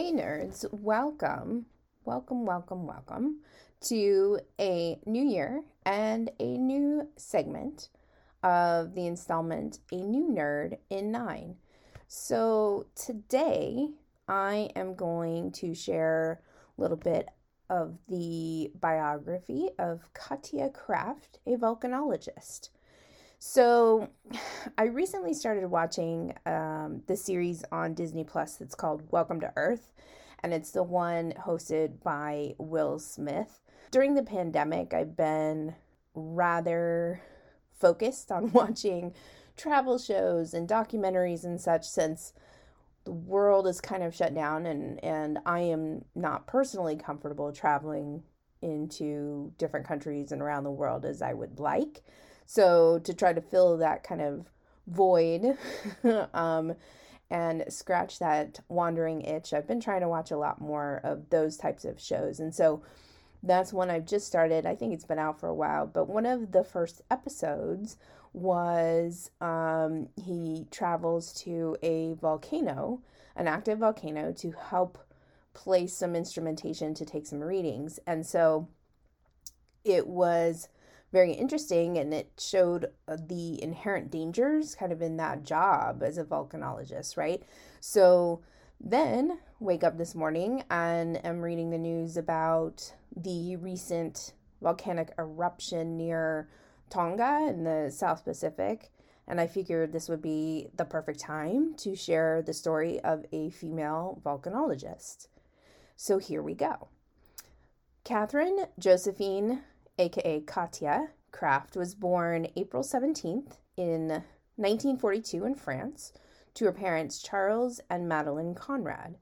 nerds, welcome, welcome, welcome, welcome to a new year and a new segment of the installment A New Nerd in Nine. So today I am going to share a little bit of the biography of Katja Krafft, a volcanologist. So, I recently started watching um, the series on Disney Plus that's called Welcome to Earth, and it's the one hosted by Will Smith. During the pandemic, I've been rather focused on watching travel shows and documentaries and such since the world is kind of shut down and and I am not personally comfortable traveling into different countries and around the world as I would like. So to try to fill that kind of void um, and scratch that wandering itch, I've been trying to watch a lot more of those types of shows. And so that's one I've just started. I think it's been out for a while, but one of the first episodes was um, he travels to a volcano, an active volcano, to help place some instrumentation to take some readings. And so it was very interesting and it showed uh, the inherent dangers kind of in that job as a volcanologist, right? So then wake up this morning and am reading the news about the recent volcanic eruption near Tonga in the South Pacific. And I figured this would be the perfect time to share the story of a female volcanologist. So here we go. Catherine Josephine aka Katja Kraft, was born April 17th in 1942 in France to her parents Charles and Madeline Conrad.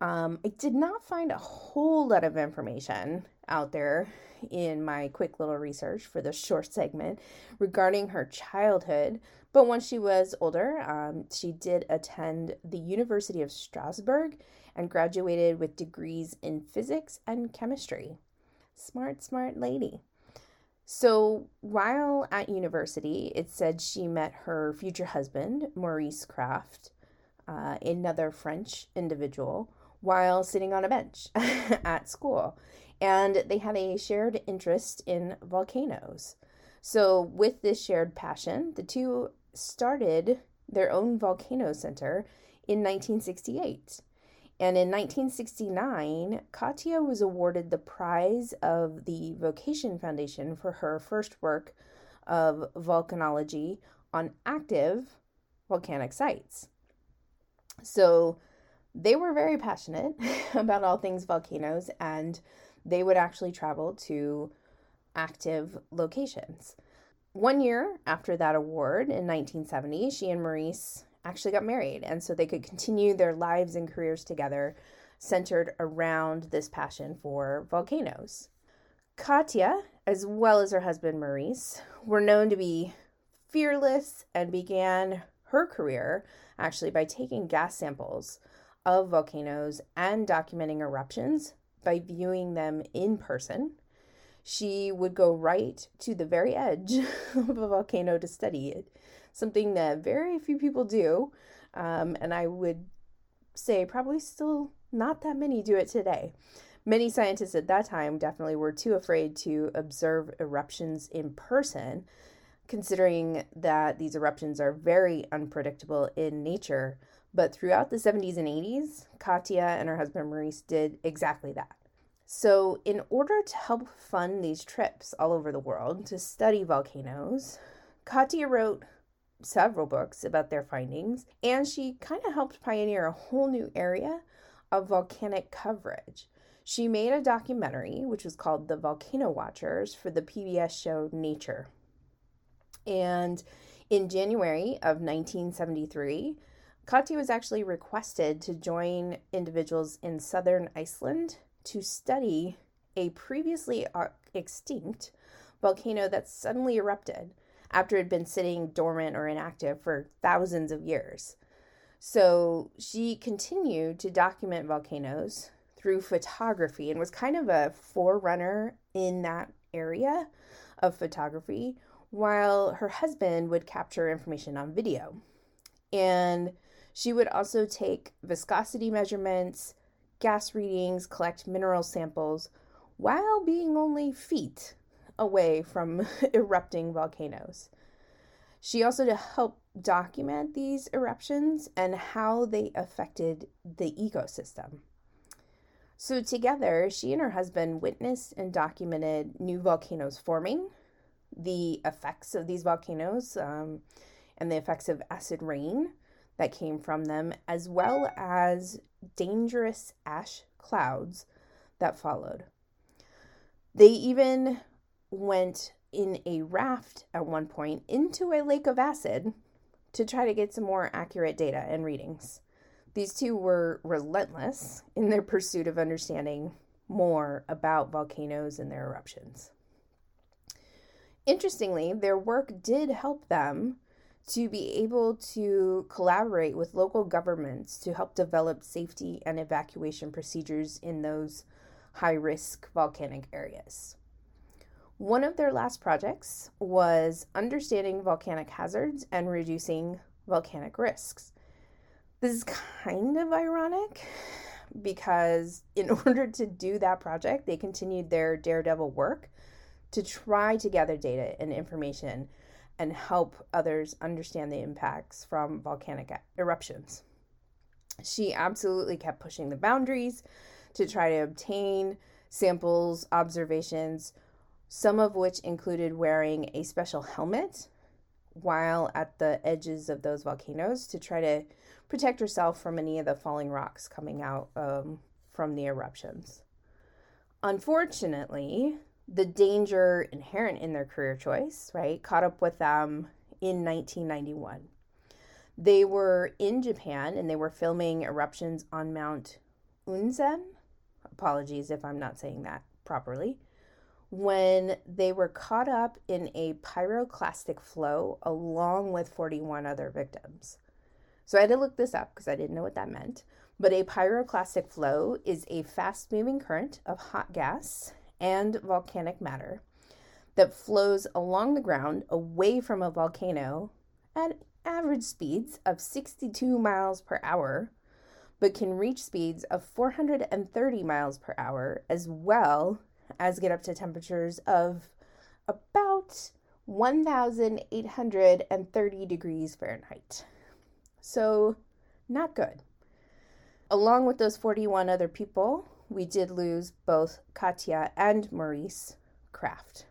Um, I did not find a whole lot of information out there in my quick little research for this short segment regarding her childhood, but once she was older, um, she did attend the University of Strasbourg and graduated with degrees in physics and chemistry. Smart, smart lady. So while at university, it said she met her future husband, Maurice Krafft, uh, another French individual, while sitting on a bench at school. And they had a shared interest in volcanoes. So, with this shared passion, the two started their own volcano center in 1968. And in 1969, Katja was awarded the prize of the Vocation Foundation for her first work of volcanology on active volcanic sites. So they were very passionate about all things volcanoes and they would actually travel to active locations. One year after that award in 1970, she and Maurice actually got married. And so they could continue their lives and careers together, centered around this passion for volcanoes. Katja, as well as her husband Maurice, were known to be fearless and began her career actually by taking gas samples of volcanoes and documenting eruptions by viewing them in person. She would go right to the very edge of a volcano to study it something that very few people do. Um, and I would say probably still not that many do it today. Many scientists at that time definitely were too afraid to observe eruptions in person, considering that these eruptions are very unpredictable in nature. But throughout the 70s and 80s, Katja and her husband Maurice did exactly that. So, in order to help fund these trips all over the world to study volcanoes, Katja wrote several books about their findings, and she kind of helped pioneer a whole new area of volcanic coverage. She made a documentary, which was called The Volcano Watchers, for the PBS show Nature. And in January of 1973, Kati was actually requested to join individuals in southern Iceland to study a previously uh, extinct volcano that suddenly erupted after it had been sitting dormant or inactive for thousands of years. So she continued to document volcanoes through photography and was kind of a forerunner in that area of photography, while her husband would capture information on video. And she would also take viscosity measurements, gas readings, collect mineral samples while being only feet away from erupting volcanoes. She also to help document these eruptions and how they affected the ecosystem. So, together, she and her husband witnessed and documented new volcanoes forming, the effects of these volcanoes, um, and the effects of acid rain that came from them, as well as dangerous ash clouds that followed. They even went in a raft at one point into a lake of acid to try to get some more accurate data and readings. These two were relentless in their pursuit of understanding more about volcanoes and their eruptions. Interestingly, their work did help them to be able to collaborate with local governments to help develop safety and evacuation procedures in those high risk volcanic areas. One of their last projects was understanding volcanic hazards and reducing volcanic risks. This is kind of ironic because, in order to do that project, they continued their daredevil work to try to gather data and information and help others understand the impacts from volcanic eruptions. She absolutely kept pushing the boundaries to try to obtain samples, observations, some of which included wearing a special helmet while at the edges of those volcanoes to try to protect herself from any of the falling rocks coming out um, from the eruptions. Unfortunately, the danger inherent in their career choice, right, caught up with them in 1991. They were in Japan and they were filming eruptions on Mount Unzen. Apologies if I'm not saying that properly when they were caught up in a pyroclastic flow along with 41 other victims. So I had to look this up because I didn't know what that meant. But a pyroclastic flow is a fast moving current of hot gas and volcanic matter that flows along the ground away from a volcano at average speeds of 62 miles per hour, but can reach speeds of 430 miles per hour as well as get up to temperatures of about 1,830 degrees Fahrenheit. So, not good. Along with those 41 other people, we did lose both Katya and Maurice Krafft.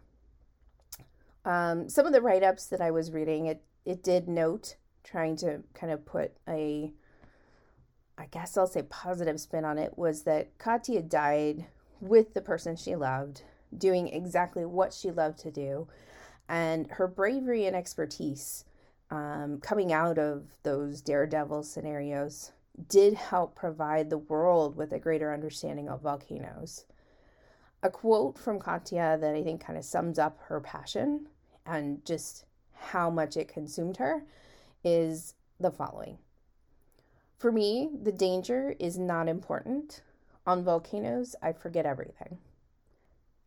Um, some of the write ups that I was reading, it, it did note trying to kind of put a, I guess I'll say positive spin on it, was that Katya died with the person she loved, doing exactly what she loved to do. And her bravery and expertise um, coming out of those daredevil scenarios did help provide the world with a greater understanding of volcanoes. A quote from Katya that I think kind of sums up her passion and just how much it consumed her is the following For me, the danger is not important. On volcanoes, I forget everything.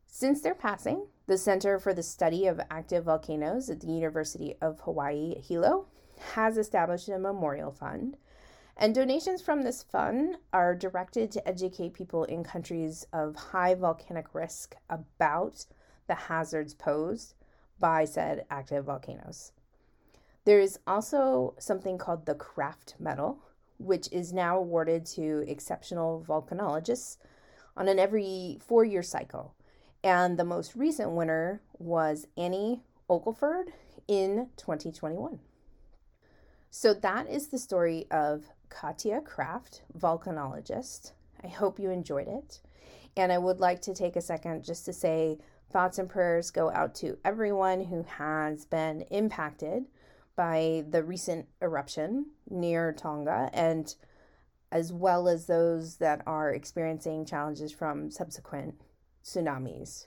Since their passing, the Center for the Study of Active Volcanoes at the University of Hawaii Hilo has established a memorial fund, and donations from this fund are directed to educate people in countries of high volcanic risk about the hazards posed by said active volcanoes. There is also something called the Krafft Medal, which is now awarded to exceptional volcanologists on an every four year cycle. And the most recent winner was Annie Ogleford in 2021. So that is the story of Katya Krafft, volcanologist. I hope you enjoyed it. And I would like to take a second just to say thoughts and prayers go out to everyone who has been impacted by the recent eruption near Tonga and as well as those that are experiencing challenges from subsequent tsunamis.